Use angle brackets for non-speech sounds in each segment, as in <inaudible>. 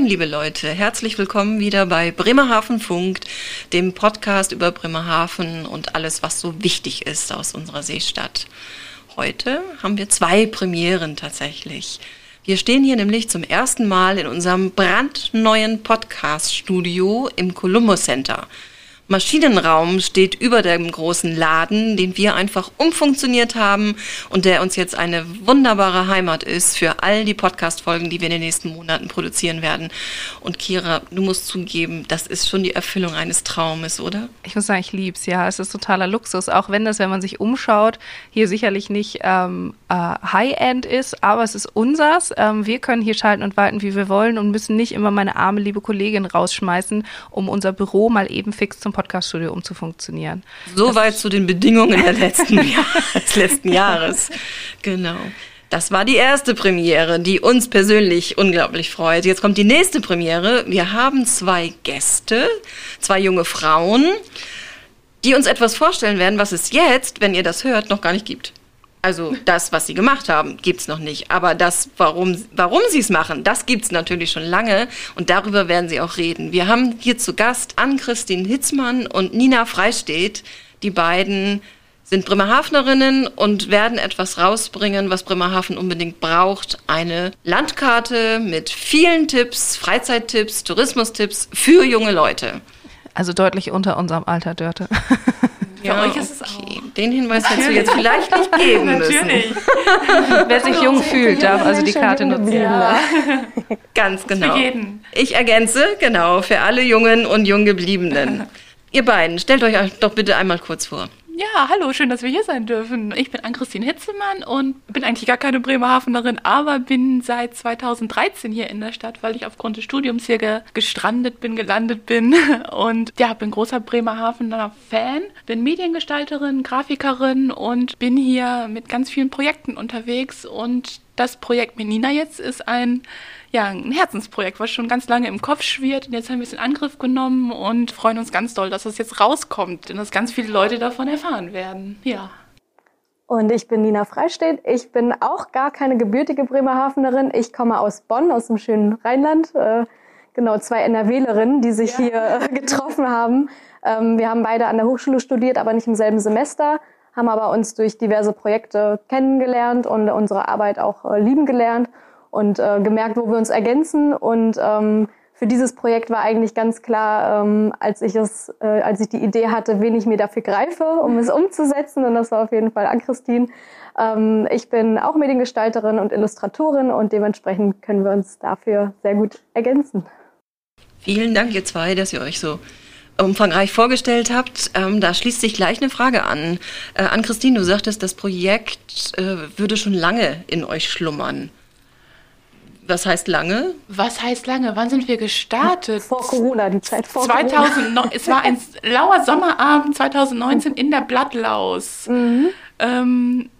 Moin, liebe Leute, herzlich willkommen wieder bei Bremerhaven Funkt, dem Podcast über Bremerhaven und alles, was so wichtig ist aus unserer Seestadt. Heute haben wir zwei Premieren tatsächlich. Wir stehen hier nämlich zum ersten Mal in unserem brandneuen Podcast-Studio im Columbus Center. Maschinenraum steht über dem großen Laden, den wir einfach umfunktioniert haben und der uns jetzt eine wunderbare Heimat ist für all die Podcast-Folgen, die wir in den nächsten Monaten produzieren werden. Und Kira, du musst zugeben, das ist schon die Erfüllung eines Traumes, oder? Ich muss sagen, ich lieb's, ja. Es ist totaler Luxus, auch wenn das, wenn man sich umschaut, hier sicherlich nicht ähm, äh, High-End ist, aber es ist unsers. Ähm, wir können hier schalten und walten, wie wir wollen und müssen nicht immer meine arme liebe Kollegin rausschmeißen, um unser Büro mal eben fix zum Podcaststudio umzufunktionieren. Soweit zu den Bedingungen der letzten <laughs> <laughs> des letzten Jahres. Genau. Das war die erste Premiere, die uns persönlich unglaublich freut. Jetzt kommt die nächste Premiere. Wir haben zwei Gäste, zwei junge Frauen, die uns etwas vorstellen werden, was es jetzt, wenn ihr das hört, noch gar nicht gibt. Also das, was sie gemacht haben, gibt's noch nicht. Aber das, warum, warum sie es machen, das gibt's natürlich schon lange. Und darüber werden sie auch reden. Wir haben hier zu Gast Ann-Christine Hitzmann und Nina Freistedt. Die beiden sind Bremerhavenerinnen und werden etwas rausbringen, was Bremerhaven unbedingt braucht. Eine Landkarte mit vielen Tipps, Freizeittipps, Tourismustipps für junge Leute. Also deutlich unter unserem Alter, Dörte. <laughs> Für ja, euch ist es okay. auch. Den Hinweis hättest du jetzt vielleicht nicht geben <laughs> Natürlich. müssen. Wer sich jung fühlt, darf also die Karte nutzen. Ja. <laughs> Ganz genau. Für jeden. Ich ergänze, genau, für alle Jungen und Junggebliebenen. Ihr beiden, stellt euch doch bitte einmal kurz vor. Ja, hallo, schön, dass wir hier sein dürfen. Ich bin Ann-Christine Hitzemann und bin eigentlich gar keine Bremerhavenerin, aber bin seit 2013 hier in der Stadt, weil ich aufgrund des Studiums hier ge gestrandet bin, gelandet bin. <laughs> Und ja, bin großer Bremerhavener Fan, bin Mediengestalterin, Grafikerin und bin hier mit ganz vielen Projekten unterwegs. Und das Projekt mit Nina jetzt ist ein ja, ein Herzensprojekt, was schon ganz lange im Kopf schwirrt. Und jetzt haben wir es in Angriff genommen und freuen uns ganz doll, dass das jetzt rauskommt und dass ganz viele Leute davon erfahren werden. Ja. Und ich bin Nina Freistedt. Ich bin auch gar keine gebürtige Bremerhavenerin. Ich komme aus Bonn, aus dem schönen Rheinland. Äh, genau, zwei NRWlerinnen, die sich ja. hier äh, <laughs> getroffen haben. Ähm, wir haben beide an der Hochschule studiert, aber nicht im selben Semester, haben aber uns durch diverse Projekte kennengelernt und unsere Arbeit auch äh, lieben gelernt und äh, gemerkt, wo wir uns ergänzen. Und ähm, für dieses Projekt war eigentlich ganz klar, ähm, als ich es, äh, als ich die Idee hatte, wen ich mir dafür greife, um es <laughs> umzusetzen. Und das war auf jeden Fall an Christine. Ähm, ich bin auch Mediengestalterin und Illustratorin und dementsprechend können wir uns dafür sehr gut ergänzen. Vielen Dank, ihr zwei, dass ihr euch so umfangreich vorgestellt habt. Ähm, da schließt sich gleich eine Frage an. Äh, an Christine, du sagtest, das Projekt äh, würde schon lange in euch schlummern. Was heißt lange? Was heißt lange? Wann sind wir gestartet? Vor Corona, die Zeit vor 2000, Corona. Es war ein lauer Sommerabend 2019 in der Blattlaus. Mhm. Ähm,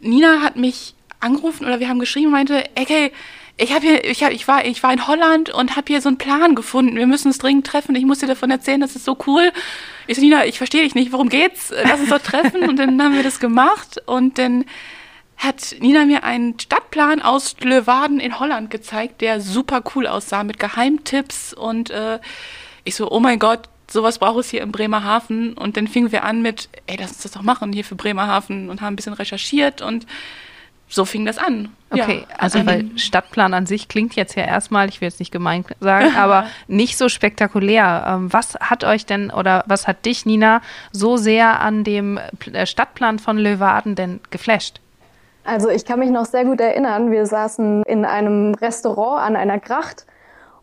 Nina hat mich angerufen oder wir haben geschrieben und meinte, okay, ich habe hier, ich, hab, ich, war, ich war in Holland und habe hier so einen Plan gefunden. Wir müssen uns dringend treffen. Ich muss dir davon erzählen, das ist so cool. Ich so, Nina, ich verstehe dich nicht. Worum geht's? Lass uns dort treffen. <laughs> Und dann haben wir das gemacht und dann hat Nina mir einen Stadtplan aus Leeuwarden in Holland gezeigt, der super cool aussah mit Geheimtipps und äh, ich so, oh mein Gott, sowas braucht es hier in Bremerhaven und dann fingen wir an mit, ey, lass uns das doch machen hier für Bremerhaven und haben ein bisschen recherchiert und so fing das an. Okay, ja, also weil Stadtplan an sich klingt jetzt ja erstmal, ich will jetzt nicht gemein sagen, <laughs> aber nicht so spektakulär. Ähm, was hat euch denn oder was hat dich, Nina, so sehr an dem äh, Stadtplan von Leeuwarden denn geflasht? Also ich kann mich noch sehr gut erinnern, wir saßen in einem Restaurant an einer Gracht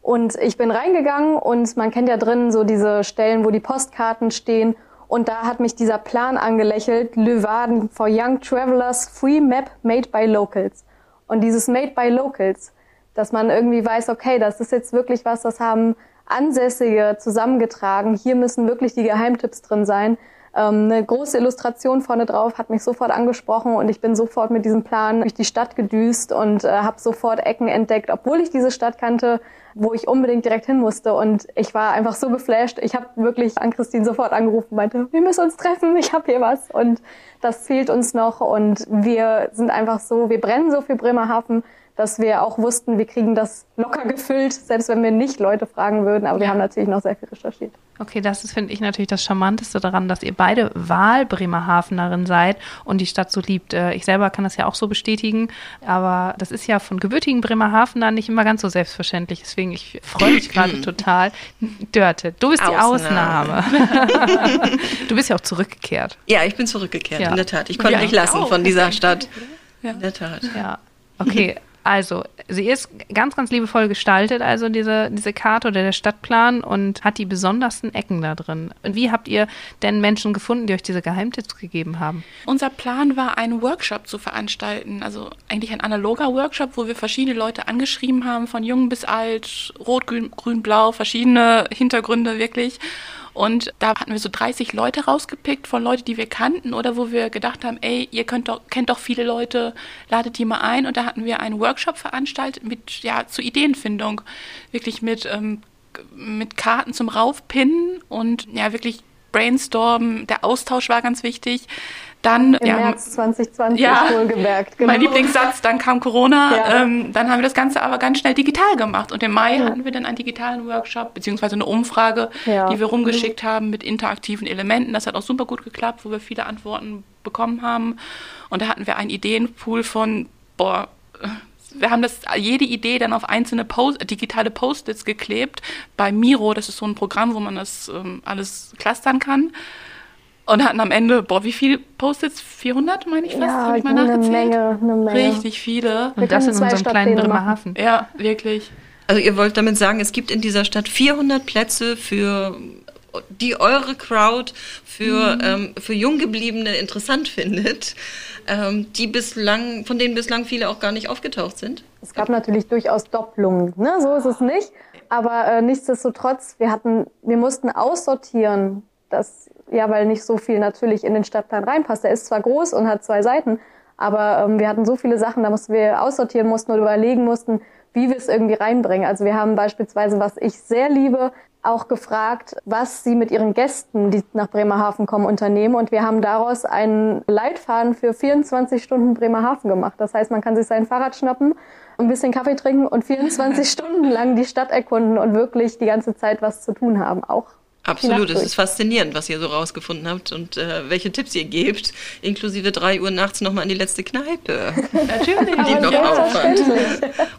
und ich bin reingegangen und man kennt ja drinnen so diese Stellen, wo die Postkarten stehen und da hat mich dieser Plan angelächelt, Leeuwarden for Young Travelers, Free Map Made by Locals. Und dieses Made by Locals, dass man irgendwie weiß, okay, das ist jetzt wirklich was, das haben Ansässige zusammengetragen. Hier müssen wirklich die Geheimtipps drin sein. Ähm, eine große Illustration vorne drauf hat mich sofort angesprochen und ich bin sofort mit diesem Plan durch die Stadt gedüst und äh, habe sofort Ecken entdeckt, obwohl ich diese Stadt kannte, wo ich unbedingt direkt hin musste. Und ich war einfach so geflasht. Ich habe wirklich an Christine sofort angerufen, meinte, wir müssen uns treffen, ich habe hier was und das fehlt uns noch und wir sind einfach so, wir brennen so für Bremerhaven, dass wir auch wussten, wir kriegen das locker gefüllt, selbst wenn wir nicht Leute fragen würden. Aber wir haben natürlich noch sehr viel recherchiert. Okay, das ist, finde ich, natürlich das Charmanteste daran, dass ihr beide Wahl-Bremerhavenerin seid und die Stadt so liebt. Äh, ich selber kann das ja auch so bestätigen, aber das ist ja von gebürtigen Bremerhavenern nicht immer ganz so selbstverständlich. Deswegen, ich freue mich gerade <clears throat> total. Dörte, du bist die Ausnahme. Ausnahme. <laughs> du bist ja auch zurückgekehrt. Ja, ich bin zurückgekehrt, ja. in der Tat. Ich konnte nicht lassen auch. von dieser Stadt. Ja. In der Tat. Ja. Okay, also, sie ist ganz, ganz liebevoll gestaltet, also diese, diese Karte oder der Stadtplan und hat die besondersten Ecken da drin. Und wie habt ihr denn Menschen gefunden, die euch diese Geheimtipps gegeben haben? Unser Plan war, einen Workshop zu veranstalten, also eigentlich ein analoger Workshop, wo wir verschiedene Leute angeschrieben haben, von jung bis alt, rot, grün, grün blau, verschiedene Hintergründe wirklich und da hatten wir so 30 Leute rausgepickt von Leuten, die wir kannten oder wo wir gedacht haben, ey, ihr könnt doch, kennt doch viele Leute, ladet die mal ein. Und da hatten wir einen Workshop veranstaltet mit, ja, zur Ideenfindung. Wirklich mit, ähm, mit Karten zum Raufpinnen und ja, wirklich brainstormen. Der Austausch war ganz wichtig. Dann, Im ja, März 2020 ja, wohlgemerkt. Genau. Mein Lieblingssatz, dann kam Corona. Ja. Ähm, dann haben wir das Ganze aber ganz schnell digital gemacht. Und im Mai ja. hatten wir dann einen digitalen Workshop, beziehungsweise eine Umfrage, ja. die wir rumgeschickt haben mit interaktiven Elementen. Das hat auch super gut geklappt, wo wir viele Antworten bekommen haben. Und da hatten wir einen Ideenpool von, boah, wir haben das, jede Idee dann auf einzelne Post, digitale Post-its geklebt. Bei Miro, das ist so ein Programm, wo man das ähm, alles clustern kann und hatten am Ende, boah, wie viele Post-its? 400, meine ich fast, ja, habe ich mal eine nachgezählt. Menge, eine Menge. Richtig viele. Und das in unserem kleinen Bremerhaven. Ja, wirklich. Also ihr wollt damit sagen, es gibt in dieser Stadt 400 Plätze für die eure Crowd für, mhm. ähm, für Junggebliebene interessant findet, ähm, die bislang, von denen bislang viele auch gar nicht aufgetaucht sind? Es gab natürlich durchaus Doppelungen, ne? so ist es nicht. Aber äh, nichtsdestotrotz, wir hatten, wir mussten aussortieren, dass ja, weil nicht so viel natürlich in den Stadtplan reinpasst. Er ist zwar groß und hat zwei Seiten, aber ähm, wir hatten so viele Sachen, da mussten wir aussortieren mussten oder überlegen mussten, wie wir es irgendwie reinbringen. Also wir haben beispielsweise, was ich sehr liebe, auch gefragt, was sie mit ihren Gästen, die nach Bremerhaven kommen, unternehmen. Und wir haben daraus einen Leitfaden für 24 Stunden Bremerhaven gemacht. Das heißt, man kann sich sein Fahrrad schnappen, ein bisschen Kaffee trinken und 24 <laughs> Stunden lang die Stadt erkunden und wirklich die ganze Zeit was zu tun haben. Auch Absolut, es ist faszinierend, was ihr so rausgefunden habt und äh, welche Tipps ihr gebt, inklusive drei Uhr nachts nochmal in die letzte Kneipe. <laughs> Natürlich, die noch ja, aufhat.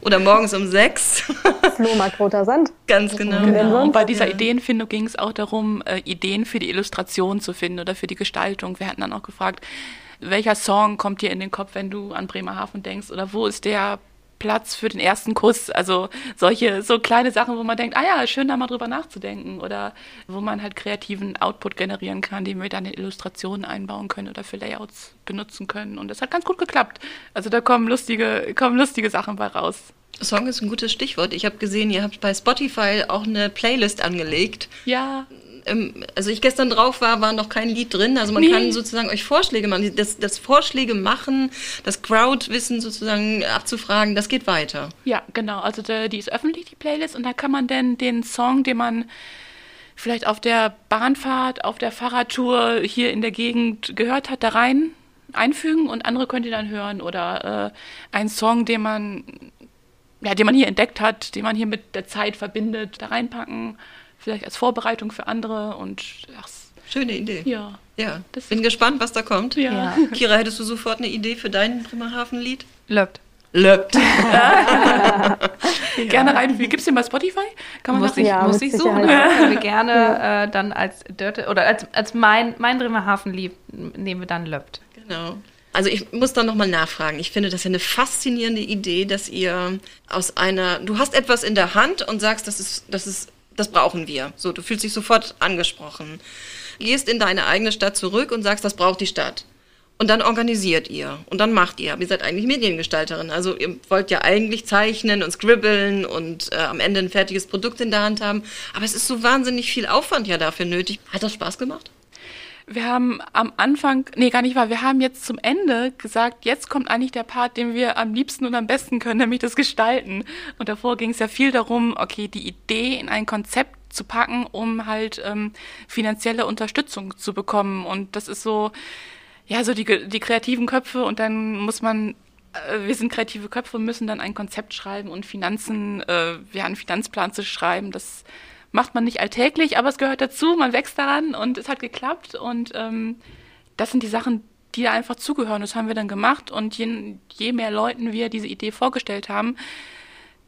Oder morgens um sechs. <laughs> Flohmarkt Roter Sand. Ganz genau. genau. Und bei dieser ja. Ideenfindung ging es auch darum, äh, Ideen für die Illustration zu finden oder für die Gestaltung. Wir hatten dann auch gefragt, welcher Song kommt dir in den Kopf, wenn du an Bremerhaven denkst oder wo ist der Platz für den ersten Kuss. Also solche, so kleine Sachen, wo man denkt, ah ja, schön da mal drüber nachzudenken oder wo man halt kreativen Output generieren kann, den wir dann in Illustrationen einbauen können oder für Layouts benutzen können. Und das hat ganz gut geklappt. Also da kommen lustige, kommen lustige Sachen bei raus. Song ist ein gutes Stichwort. Ich habe gesehen, ihr habt bei Spotify auch eine Playlist angelegt. Ja ähm, also ich gestern drauf war, war noch kein Lied drin. Also man nee. kann sozusagen euch Vorschläge machen. Das, das Vorschläge machen, das Crowdwissen sozusagen abzufragen, das geht weiter. Ja, genau. Also die, die ist öffentlich, die Playlist, und da kann man dann den Song, den man vielleicht auf der Bahnfahrt, auf der Fahrradtour hier in der Gegend gehört hat, da rein einfügen und andere könnt ihr dann hören. Oder äh, einen Song, den man, ja, den man hier entdeckt hat, den man hier mit der Zeit verbindet, da reinpacken vielleicht als Vorbereitung für andere und ach, Schöne Idee. Ja. Ja. Bin gespannt, was da kommt. Ja. ja. <laughs> Kira, hättest du sofort eine Idee für dein Bremerhaven-Lied? Löppt. Löppt. ja. <laughs> Gerne rein. Wie gibt's den bei Spotify? Kann man muss das ich, ja, muss ich suchen? Können wir gerne ja. äh, dann als Dörte oder als, als mein, mein Bremerhaven-Lied nehmen wir dann Löppt. Genau. Also ich muss da nochmal nachfragen. Ich finde das ja eine faszinierende Idee, dass ihr aus einer, du hast etwas in der Hand und sagst, das ist, das ist das brauchen wir. So, du fühlst dich sofort angesprochen. Gehst in deine eigene Stadt zurück und sagst, das braucht die Stadt. Und dann organisiert ihr und dann macht ihr. ihr seid eigentlich Mediengestalterin. Also ihr wollt ja eigentlich zeichnen und scribbeln und äh, am Ende ein fertiges Produkt in der Hand haben. Aber es ist so wahnsinnig viel Aufwand ja dafür nötig. Hat das Spaß gemacht? Wir haben am Anfang, nee, gar nicht wahr, wir haben jetzt zum Ende gesagt, jetzt kommt eigentlich der Part, den wir am liebsten und am besten können, <laughs> nämlich das Gestalten. Und davor ging es ja viel darum, okay, die Idee in ein Konzept zu packen, um halt ähm, finanzielle Unterstützung zu bekommen. Und das ist so, ja, so die, die kreativen Köpfe und dann muss man äh, wir sind kreative Köpfe und müssen dann ein Konzept schreiben und Finanzen, äh, ja, einen Finanzplan zu schreiben. Das macht man nicht alltäglich, aber es gehört dazu, man wächst daran und es hat geklappt. Und ähm, das sind die Sachen, die da einfach zugehören. Das haben wir dann gemacht und je, je mehr Leuten wir diese Idee vorgestellt haben,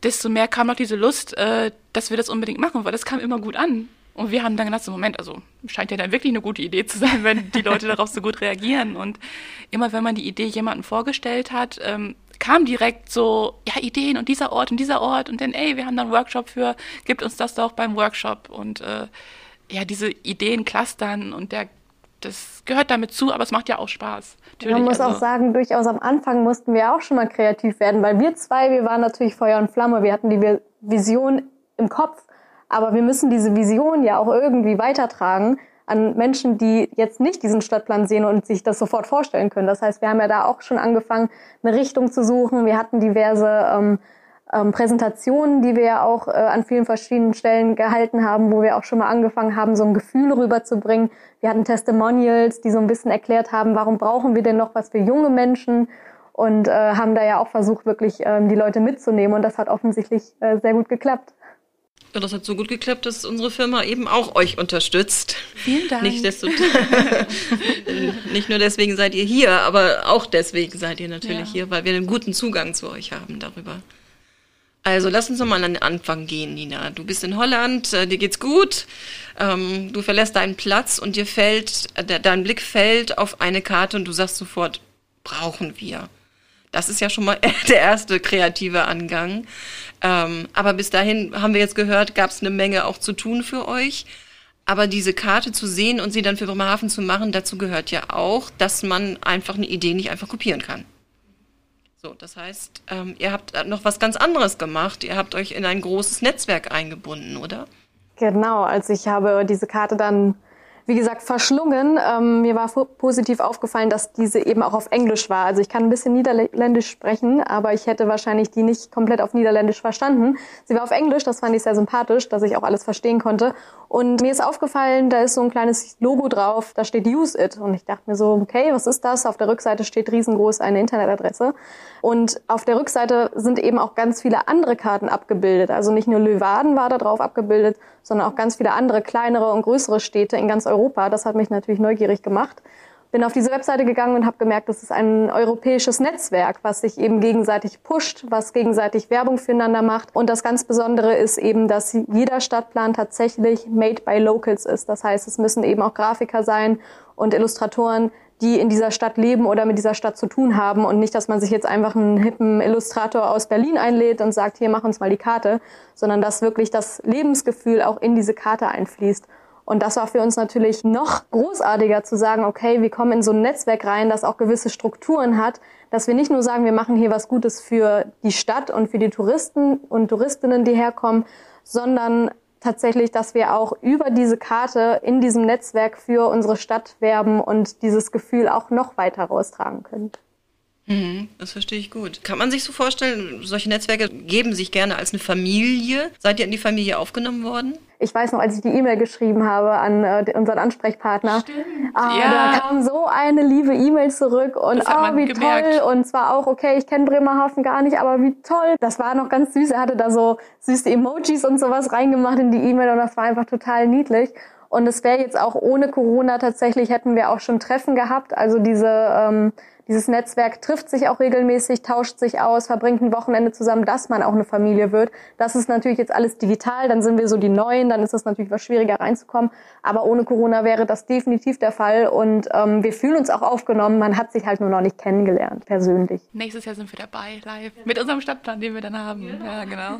desto mehr kam noch diese Lust, äh, dass wir das unbedingt machen, weil das kam immer gut an. Und wir haben dann gedacht, so Moment, also scheint ja dann wirklich eine gute Idee zu sein, wenn die Leute <laughs> darauf so gut reagieren. Und immer wenn man die Idee jemandem vorgestellt hat, ähm, kam direkt so, ja, Ideen und dieser Ort und dieser Ort und dann, ey, wir haben da einen Workshop für, gibt uns das doch beim Workshop. Und äh, ja, diese Ideen clustern und der das gehört damit zu, aber es macht ja auch Spaß. Natürlich. Man muss also. auch sagen, durchaus am Anfang mussten wir auch schon mal kreativ werden, weil wir zwei, wir waren natürlich Feuer und Flamme, wir hatten die Vision im Kopf, aber wir müssen diese Vision ja auch irgendwie weitertragen an Menschen, die jetzt nicht diesen Stadtplan sehen und sich das sofort vorstellen können. Das heißt, wir haben ja da auch schon angefangen, eine Richtung zu suchen. Wir hatten diverse ähm, ähm, Präsentationen, die wir ja auch äh, an vielen verschiedenen Stellen gehalten haben, wo wir auch schon mal angefangen haben, so ein Gefühl rüberzubringen. Wir hatten Testimonials, die so ein bisschen erklärt haben, warum brauchen wir denn noch was für junge Menschen und äh, haben da ja auch versucht, wirklich ähm, die Leute mitzunehmen und das hat offensichtlich äh, sehr gut geklappt. Ja, das hat so gut geklappt, dass unsere Firma eben auch euch unterstützt. Vielen Dank. Nicht, desto, <laughs> nicht nur deswegen seid ihr hier, aber auch deswegen seid ihr natürlich ja. hier, weil wir einen guten Zugang zu euch haben darüber. Also lass uns nochmal an den Anfang gehen, Nina. Du bist in Holland, äh, dir geht's gut, ähm, du verlässt deinen Platz und dir fällt, äh, dein Blick fällt auf eine Karte und du sagst sofort, brauchen wir. Das ist ja schon mal <laughs> der erste kreative Angang. Ähm, aber bis dahin haben wir jetzt gehört, gab es eine Menge auch zu tun für euch. Aber diese Karte zu sehen und sie dann für Bremerhaven zu machen, dazu gehört ja auch, dass man einfach eine Idee nicht einfach kopieren kann. So, das heißt, ähm, ihr habt noch was ganz anderes gemacht. Ihr habt euch in ein großes Netzwerk eingebunden, oder? Genau, also ich habe diese Karte dann wie gesagt, verschlungen. Ähm, mir war positiv aufgefallen, dass diese eben auch auf Englisch war. Also ich kann ein bisschen Niederländisch sprechen, aber ich hätte wahrscheinlich die nicht komplett auf Niederländisch verstanden. Sie war auf Englisch, das fand ich sehr sympathisch, dass ich auch alles verstehen konnte. Und mir ist aufgefallen, da ist so ein kleines Logo drauf, da steht Use It. Und ich dachte mir so, okay, was ist das? Auf der Rückseite steht riesengroß eine Internetadresse. Und auf der Rückseite sind eben auch ganz viele andere Karten abgebildet. Also nicht nur Löwaden war da drauf abgebildet, sondern auch ganz viele andere kleinere und größere Städte in ganz Europa. Das hat mich natürlich neugierig gemacht. Bin auf diese Webseite gegangen und habe gemerkt, das ist ein europäisches Netzwerk, was sich eben gegenseitig pusht, was gegenseitig Werbung füreinander macht. Und das ganz Besondere ist eben, dass jeder Stadtplan tatsächlich made by locals ist. Das heißt, es müssen eben auch Grafiker sein und Illustratoren, die in dieser Stadt leben oder mit dieser Stadt zu tun haben und nicht, dass man sich jetzt einfach einen hippen Illustrator aus Berlin einlädt und sagt, hier, mach uns mal die Karte, sondern dass wirklich das Lebensgefühl auch in diese Karte einfließt. Und das war für uns natürlich noch großartiger zu sagen, okay, wir kommen in so ein Netzwerk rein, das auch gewisse Strukturen hat, dass wir nicht nur sagen, wir machen hier was Gutes für die Stadt und für die Touristen und Touristinnen, die herkommen, sondern tatsächlich, dass wir auch über diese Karte in diesem Netzwerk für unsere Stadt werben und dieses Gefühl auch noch weiter raustragen können. Mhm, das verstehe ich gut. Kann man sich so vorstellen, solche Netzwerke geben sich gerne als eine Familie. Seid ihr in die Familie aufgenommen worden? Ich weiß noch, als ich die E-Mail geschrieben habe an äh, unseren Ansprechpartner, ah, ja. da kam so eine liebe E-Mail zurück und oh, wie gemerkt. toll. Und zwar auch, okay, ich kenne Bremerhaven gar nicht, aber wie toll. Das war noch ganz süß. Er hatte da so süße Emojis und sowas reingemacht in die E-Mail und das war einfach total niedlich. Und es wäre jetzt auch ohne Corona tatsächlich, hätten wir auch schon Treffen gehabt. Also diese ähm, dieses Netzwerk trifft sich auch regelmäßig, tauscht sich aus, verbringt ein Wochenende zusammen, dass man auch eine Familie wird. Das ist natürlich jetzt alles digital, dann sind wir so die Neuen, dann ist es natürlich was schwieriger reinzukommen. Aber ohne Corona wäre das definitiv der Fall und ähm, wir fühlen uns auch aufgenommen. Man hat sich halt nur noch nicht kennengelernt, persönlich. Nächstes Jahr sind wir dabei, live, mit unserem Stadtplan, den wir dann haben. Genau. Ja, genau.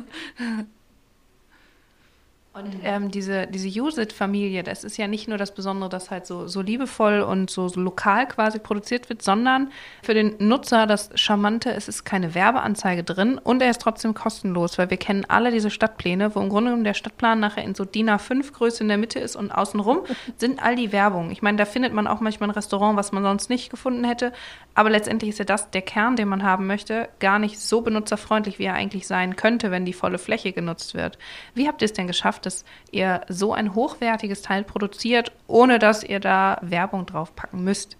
Und ähm, diese, diese Use-It-Familie, das ist ja nicht nur das Besondere, dass halt so, so liebevoll und so, so, lokal quasi produziert wird, sondern für den Nutzer das Charmante, es ist keine Werbeanzeige drin und er ist trotzdem kostenlos, weil wir kennen alle diese Stadtpläne, wo im Grunde genommen der Stadtplan nachher in so DIN A5-Größe in der Mitte ist und außenrum <laughs> sind all die Werbung. Ich meine, da findet man auch manchmal ein Restaurant, was man sonst nicht gefunden hätte, aber letztendlich ist ja das der Kern, den man haben möchte, gar nicht so benutzerfreundlich, wie er eigentlich sein könnte, wenn die volle Fläche genutzt wird. Wie habt ihr es denn geschafft, dass ihr so ein hochwertiges Teil produziert, ohne dass ihr da Werbung drauf packen müsst.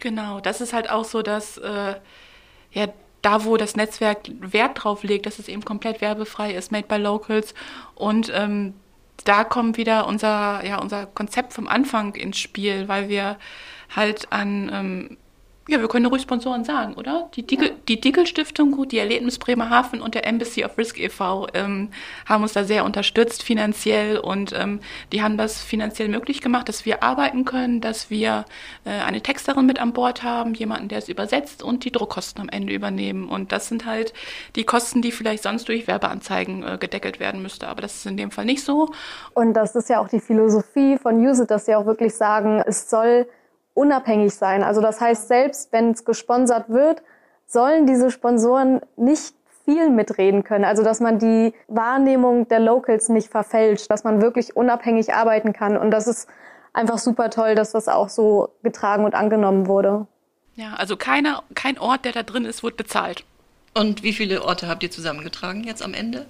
Genau, das ist halt auch so, dass äh, ja, da, wo das Netzwerk Wert drauf legt, dass es eben komplett werbefrei ist, made by locals. Und ähm, da kommt wieder unser, ja, unser Konzept vom Anfang ins Spiel, weil wir halt an ähm, ja, wir können ruhig Sponsoren sagen, oder? Die Dickel, ja. die Dickel Stiftung, die Erlebnis Bremerhaven und der Embassy of Risk e.V. Ähm, haben uns da sehr unterstützt finanziell und ähm, die haben das finanziell möglich gemacht, dass wir arbeiten können, dass wir äh, eine Texterin mit an Bord haben, jemanden, der es übersetzt und die Druckkosten am Ende übernehmen. Und das sind halt die Kosten, die vielleicht sonst durch Werbeanzeigen äh, gedeckelt werden müsste. Aber das ist in dem Fall nicht so. Und das ist ja auch die Philosophie von Use It, dass sie auch wirklich sagen, es soll unabhängig sein. Also das heißt, selbst wenn es gesponsert wird, sollen diese Sponsoren nicht viel mitreden können. Also dass man die Wahrnehmung der Locals nicht verfälscht, dass man wirklich unabhängig arbeiten kann. Und das ist einfach super toll, dass das auch so getragen und angenommen wurde. Ja, also keiner, kein Ort, der da drin ist, wird bezahlt. Und wie viele Orte habt ihr zusammengetragen jetzt am Ende?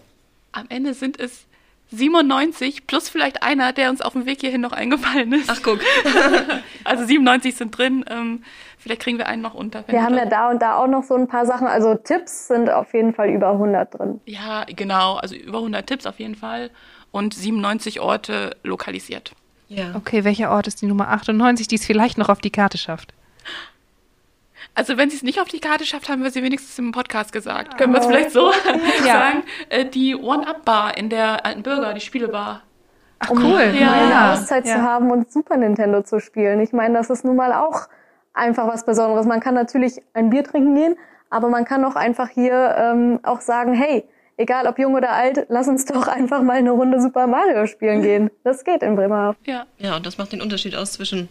Am Ende sind es 97 plus vielleicht einer, der uns auf dem Weg hierhin noch eingefallen ist. Ach guck. <laughs> also 97 sind drin. Ähm, vielleicht kriegen wir einen noch unter. Wir haben ja da und da auch noch so ein paar Sachen. Also Tipps sind auf jeden Fall über 100 drin. Ja, genau. Also über 100 Tipps auf jeden Fall. Und 97 Orte lokalisiert. Ja. Okay, welcher Ort ist die Nummer 98, die es vielleicht noch auf die Karte schafft? Also wenn sie es nicht auf die Karte schafft, haben wir sie wenigstens im Podcast gesagt. Können wir es vielleicht so ja. sagen? Äh, die One-Up-Bar in der Alten Bürger, die Spielebar. Ach cool. Um ja. eine Auszeit ja. zu haben und Super Nintendo zu spielen. Ich meine, das ist nun mal auch einfach was Besonderes. Man kann natürlich ein Bier trinken gehen, aber man kann auch einfach hier ähm, auch sagen, hey, egal ob jung oder alt, lass uns doch einfach mal eine Runde Super Mario spielen gehen. Das geht in Bremerhaven. Ja. Ja, und das macht den Unterschied aus zwischen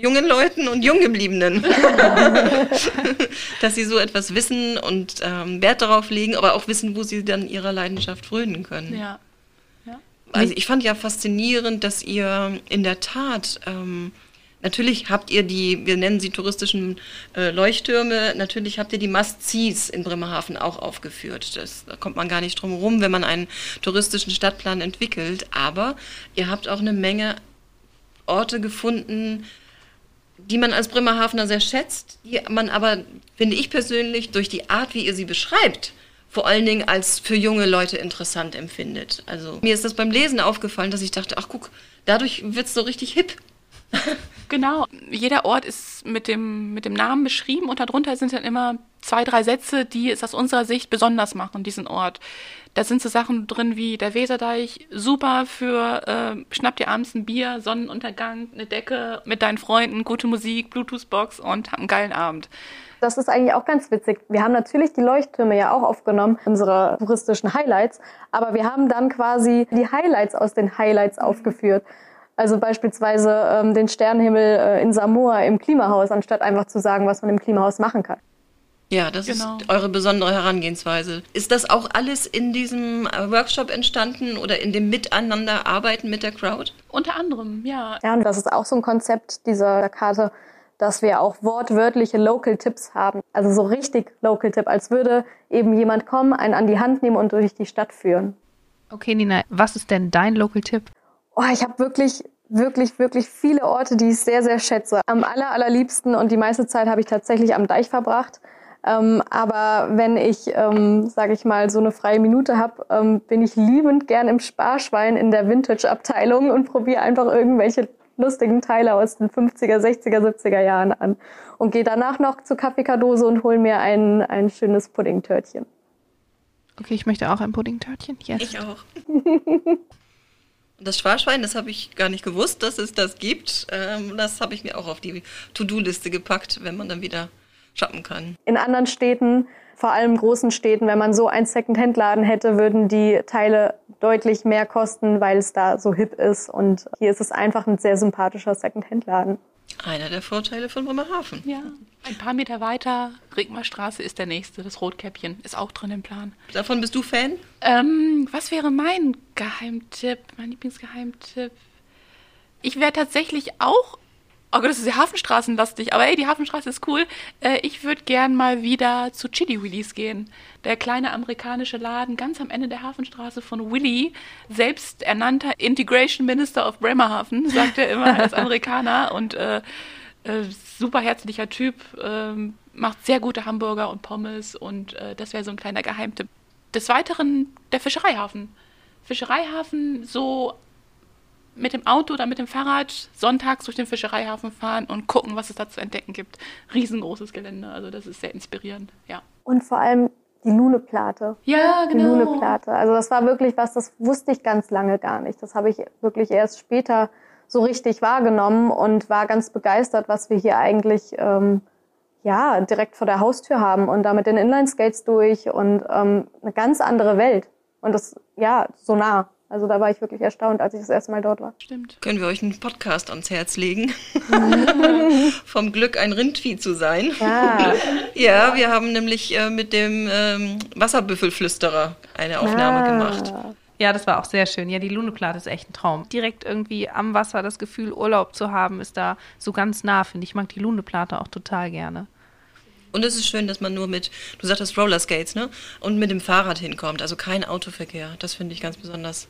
jungen Leuten und Junggebliebenen. <laughs> dass sie so etwas wissen und ähm, Wert darauf legen, aber auch wissen, wo sie dann ihrer Leidenschaft frönen können. Ja. ja. Also ich fand ja faszinierend, dass ihr in der Tat ähm, Natürlich habt ihr die, wir nennen sie touristischen äh, Leuchttürme, natürlich habt ihr die Must-Sees in Bremerhaven auch aufgeführt. Das, da kommt man gar nicht drum herum, wenn man einen touristischen Stadtplan entwickelt. Aber ihr habt auch eine Menge Orte gefunden, die man als Bremerhavener sehr schätzt, die man aber, finde ich persönlich, durch die Art, wie ihr sie beschreibt, vor allen Dingen als für junge Leute interessant empfindet. Also mir ist das beim Lesen aufgefallen, dass ich dachte, ach guck, dadurch wird es so richtig hip. <laughs> genau, jeder Ort ist mit dem, mit dem Namen beschrieben und darunter sind dann immer zwei, drei Sätze, die es aus unserer Sicht besonders machen, diesen Ort. Da sind so Sachen drin wie der Weserdeich, super für äh, schnapp dir abends ein Bier, Sonnenuntergang, eine Decke mit deinen Freunden, gute Musik, Bluetooth-Box und hab einen geilen Abend. Das ist eigentlich auch ganz witzig. Wir haben natürlich die Leuchttürme ja auch aufgenommen, unsere touristischen Highlights, aber wir haben dann quasi die Highlights aus den Highlights aufgeführt. Also beispielsweise ähm, den Sternenhimmel äh, in Samoa im Klimahaus, anstatt einfach zu sagen, was man im Klimahaus machen kann. Ja, das genau. ist eure besondere Herangehensweise. Ist das auch alles in diesem äh, Workshop entstanden oder in dem Miteinanderarbeiten mit der Crowd? Unter anderem, ja. Ja, und das ist auch so ein Konzept dieser Karte, dass wir auch wortwörtliche Local Tipps haben. Also so richtig Local Tipp, als würde eben jemand kommen, einen an die Hand nehmen und durch die Stadt führen. Okay, Nina, was ist denn dein Local Tipp? Oh, ich habe wirklich wirklich, wirklich viele Orte, die ich sehr, sehr schätze. Am aller, allerliebsten und die meiste Zeit habe ich tatsächlich am Deich verbracht. Ähm, aber wenn ich, ähm, sage ich mal, so eine freie Minute habe, ähm, bin ich liebend gern im Sparschwein in der Vintage-Abteilung und probiere einfach irgendwelche lustigen Teile aus den 50er, 60er, 70er Jahren an. Und gehe danach noch zur Kaffeekadose und hole mir ein, ein schönes Puddingtörtchen. Okay, ich möchte auch ein Puddingtörtchen. Yes. Ich auch. Das Sparschwein, das habe ich gar nicht gewusst, dass es das gibt. Ähm, das habe ich mir auch auf die To-Do-Liste gepackt, wenn man dann wieder shoppen kann. In anderen Städten, vor allem großen Städten, wenn man so einen Second-Hand-Laden hätte, würden die Teile deutlich mehr kosten, weil es da so hip ist. Und hier ist es einfach ein sehr sympathischer Second-Hand-Laden. Einer der Vorteile von Bremerhaven. Ja. Ein paar Meter weiter, Regmarstraße ist der nächste. Das Rotkäppchen ist auch drin im Plan. Davon bist du Fan? Ähm, was wäre mein Geheimtipp, mein Lieblingsgeheimtipp? Ich wäre tatsächlich auch Oh Gott, das ist ja Hafenstraßenlastig. Aber ey, die Hafenstraße ist cool. Äh, ich würde gern mal wieder zu Chili Willies gehen. Der kleine amerikanische Laden ganz am Ende der Hafenstraße von Willy, selbst ernannter Integration Minister of Bremerhaven, sagt er immer als <laughs> Amerikaner. Und äh, äh, super herzlicher Typ. Ähm, macht sehr gute Hamburger und Pommes und äh, das wäre so ein kleiner Geheimtipp. Des Weiteren der Fischereihafen. Fischereihafen so mit dem Auto oder mit dem Fahrrad sonntags durch den Fischereihafen fahren und gucken, was es da zu entdecken gibt. Riesengroßes Gelände, also das ist sehr inspirierend, ja. Und vor allem die Luneplate. Ja, Die genau. Luneplate. Also das war wirklich was, das wusste ich ganz lange gar nicht. Das habe ich wirklich erst später so richtig wahrgenommen und war ganz begeistert, was wir hier eigentlich ähm, ja direkt vor der Haustür haben und da mit den Inline-Skates durch und ähm, eine ganz andere Welt. Und das, ja, so nah. Also da war ich wirklich erstaunt, als ich das erste Mal dort war. Stimmt. Können wir euch einen Podcast ans Herz legen? <laughs> Vom Glück ein Rindvieh zu sein. Ja, <laughs> Ja, wir haben nämlich äh, mit dem ähm, Wasserbüffelflüsterer eine Aufnahme Ah. gemacht. Ja, das war auch sehr schön. Ja, die Luneplate ist echt ein Traum. Direkt irgendwie am Wasser das Gefühl, Urlaub zu haben, ist da so ganz nah, finde ich. Ich mag die Luneplate auch total gerne. Und es ist schön, dass man nur mit, du sagtest Rollerskates, ne? Und mit dem Fahrrad hinkommt. Also kein Autoverkehr. Das finde ich ganz besonders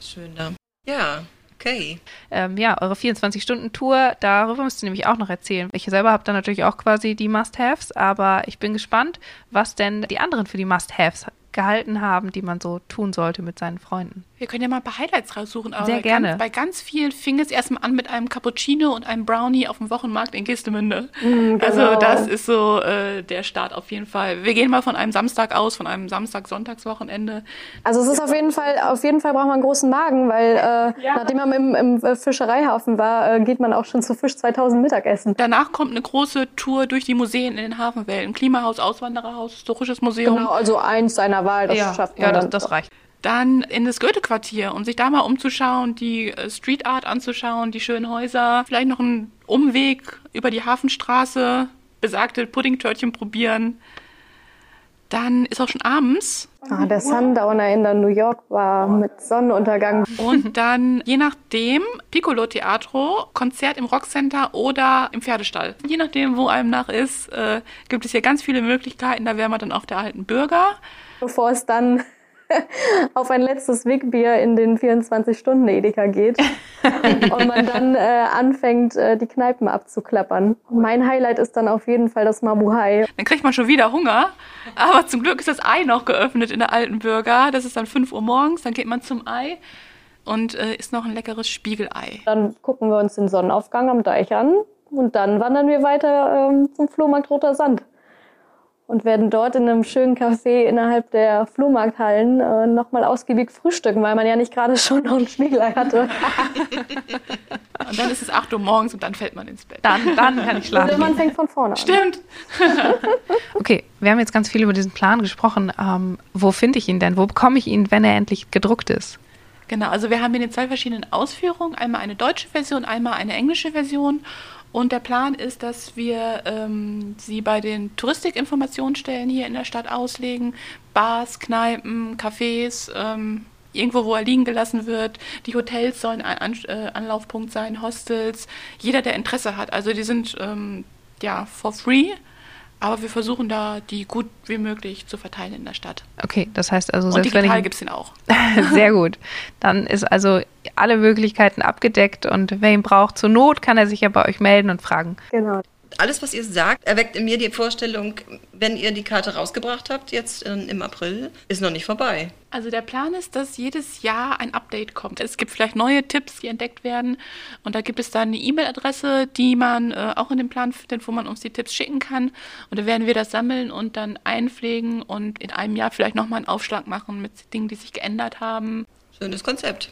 schön da. Ja, okay. Ähm, ja, eure 24-Stunden-Tour, darüber müsst ihr nämlich auch noch erzählen. Ich selber habe da natürlich auch quasi die Must-Haves, aber ich bin gespannt, was denn die anderen für die Must-Haves gehalten haben, die man so tun sollte mit seinen Freunden. Wir können ja mal ein paar Highlights raussuchen. Aber Sehr bei gerne. Ganz, bei ganz vielen fing es erstmal an mit einem Cappuccino und einem Brownie auf dem Wochenmarkt in Gistemünde. genau. Also das ist so äh, der Start auf jeden Fall. Wir gehen mal von einem Samstag aus, von einem Samstag-Sonntagswochenende. Also es ist auf jeden Fall, auf jeden Fall braucht man einen großen Magen, weil äh, nachdem man im, im Fischereihafen war, äh, geht man auch schon zu Fisch 2000 Mittagessen. Danach kommt eine große Tour durch die Museen in den Hafenwellen. Klimahaus, Auswandererhaus, Historisches Museum. Genau, also eins seiner Wahl, das schafft man ja das, dann. das reicht. Dann in das Goethe-Quartier, um sich da mal umzuschauen, die äh, Street Art anzuschauen, die schönen Häuser. Vielleicht noch einen Umweg über die Hafenstraße, besagte Puddingtörtchen probieren. Dann ist auch schon abends. Ah, der Sundowner in der New York war mit Sonnenuntergang. Und <laughs> dann, je nachdem, Piccolo Teatro, Konzert im Rockcenter oder im Pferdestall. Je nachdem, wo einem nach ist, äh, gibt es hier ganz viele Möglichkeiten. Da wären wir dann auf der alten Bürger. bevor es dann <laughs> auf ein letztes Wegbier in den 24-Stunden-Edeka geht <laughs> und man dann äh, anfängt, äh, die Kneipen abzuklappern. Mein Highlight ist dann auf jeden Fall das Mabuhai. Dann kriegt man schon wieder Hunger. Aber zum Glück ist das Ei noch geöffnet in der alten Bürger. Das ist dann 5 Uhr morgens. Dann geht man zum Ei und äh, isst noch ein leckeres Spiegelei. Dann gucken wir uns den Sonnenaufgang am Deich an und dann wandern wir weiter ähm, zum Flohmarkt Roter Sand und werden dort in einem schönen Café innerhalb der Flohmarkthallen äh, nochmal ausgiebig frühstücken, weil man ja nicht gerade <laughs> schon noch ein Spiegelei hatte. <laughs> Und dann ist es 8 Uhr morgens und dann fällt man ins Bett. Dann, dann kann ich schlafen. Oder man fängt von vorne an. Stimmt. <laughs> Okay, wir haben jetzt ganz viel über diesen Plan gesprochen. Ähm, wo finde ich ihn denn? Wo bekomme ich ihn, wenn er endlich gedruckt ist? Genau, also wir haben ihn in zwei verschiedenen Ausführungen. Einmal eine deutsche Version, einmal eine englische Version. Und der Plan ist, dass wir ähm, sie bei den Touristikinformationsstellen hier in der Stadt auslegen. Bars, Kneipen, Cafés, ähm, irgendwo, wo er liegen gelassen wird. Die Hotels sollen ein An äh, Anlaufpunkt sein, Hostels. Jeder, der Interesse hat. Also die sind ähm, ja for free. Aber wir versuchen da, die gut wie möglich zu verteilen in der Stadt. Okay, das heißt also, Und selbst wenn digital ich gibt es den auch. <laughs> Sehr gut. Dann ist also alle Möglichkeiten abgedeckt und wer ihn braucht, zur Not kann er sich ja bei euch melden und fragen. Genau. Alles, was ihr sagt, erweckt in mir die Vorstellung, wenn ihr die Karte rausgebracht habt, jetzt im April, ist noch nicht vorbei. Also der Plan ist, dass jedes Jahr ein Update kommt. Es gibt vielleicht neue Tipps, die entdeckt werden. Und da gibt es dann eine E-Mail-Adresse, die man äh, auch in dem Plan findet, wo man uns die Tipps schicken kann. Und da werden wir das sammeln und dann einpflegen und in einem Jahr vielleicht nochmal einen Aufschlag machen mit Dingen, die sich geändert haben. Schönes Konzept.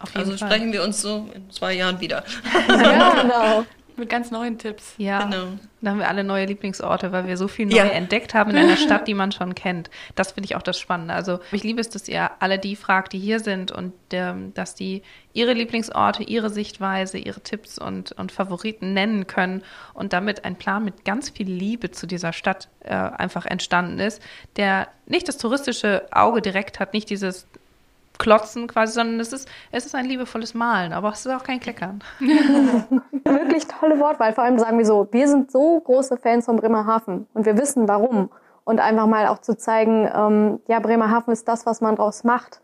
Auf jeden Also Fall. sprechen wir uns so in zwei Jahren wieder. <laughs> Ja, genau. Mit ganz neuen Tipps. Ja, Genau. da haben wir alle neue Lieblingsorte, weil wir so viel neu Ja. entdeckt haben in einer <laughs> Stadt, die man schon kennt. Das finde ich auch das Spannende. Also ich liebe es, dass ihr alle die fragt, die hier sind und ähm, dass die ihre Lieblingsorte, ihre Sichtweise, ihre Tipps und, und Favoriten nennen können und damit ein Plan mit ganz viel Liebe zu dieser Stadt äh, einfach entstanden ist, der nicht das touristische Auge direkt hat, nicht dieses Klotzen quasi, sondern es ist, es ist ein liebevolles Malen, aber es ist auch kein Kleckern. <laughs> Wirklich tolle Wortwahl. Vor allem sagen wir so, wir sind so große Fans von Bremerhaven und wir wissen warum. Und einfach mal auch zu zeigen, ähm, ja, Bremerhaven ist das, was man draus macht.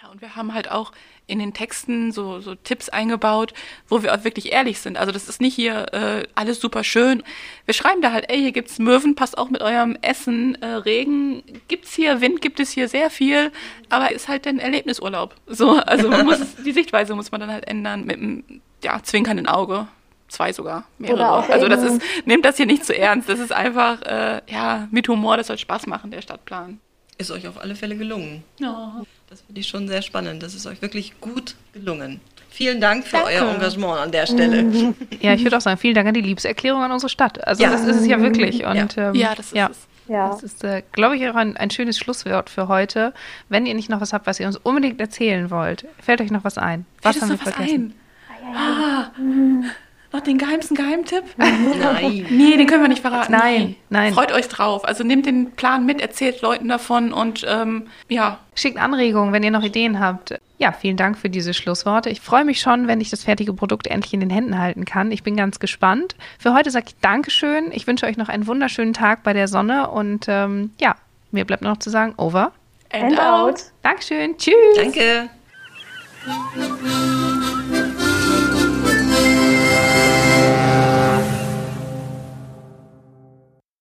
Ja, und wir haben halt auch in den Texten so, so Tipps eingebaut, wo wir auch wirklich ehrlich sind. Also das ist nicht hier äh, alles super schön. Wir schreiben da halt, ey, hier gibt's Möwen, passt auch mit eurem Essen. Äh, Regen gibt's hier, Wind gibt es hier sehr viel, aber ist halt ein Erlebnisurlaub. So, also man muss die Sichtweise muss man dann halt ändern mit einem ja, zwinkernden Auge. Zwei sogar, mehrere. Also das ist, nehmt das hier nicht zu ernst. Das ist einfach, äh, ja, mit Humor, das soll Spaß machen, der Stadtplan. Ist euch auf alle Fälle gelungen. Ja. Das finde ich schon sehr spannend. Das ist euch wirklich gut gelungen. Vielen Dank für Danke. euer Engagement an der Stelle. <laughs> Ja, ich würde auch sagen, vielen Dank an die Liebeserklärung an unsere Stadt. Also ja. das ist es ja wirklich. Und, ja. Ähm, ja, das ist ja. es. Ja. Das ist, äh, glaube ich, auch ein, ein, schönes Schlusswort für heute. Wenn ihr nicht noch was habt, was ihr uns unbedingt erzählen wollt, fällt euch noch was ein? Was Fällt haben wir vergessen? Ein? Ah, noch den geheimsten Geheimtipp? <laughs> Nein. nee, den können wir nicht verraten. Nein, nein. Freut euch drauf. Also nehmt den Plan mit, erzählt Leuten davon und ähm, ja. Schickt Anregungen, wenn ihr noch Ideen habt. Ja, vielen Dank für diese Schlussworte. Ich freue mich schon, wenn ich das fertige Produkt endlich in den Händen halten kann. Ich bin ganz gespannt. Für heute sage ich Dankeschön. Ich wünsche euch noch einen wunderschönen Tag bei der Sonne und ähm, ja, mir bleibt noch zu sagen, over and, and out. Dankeschön. Tschüss. Danke.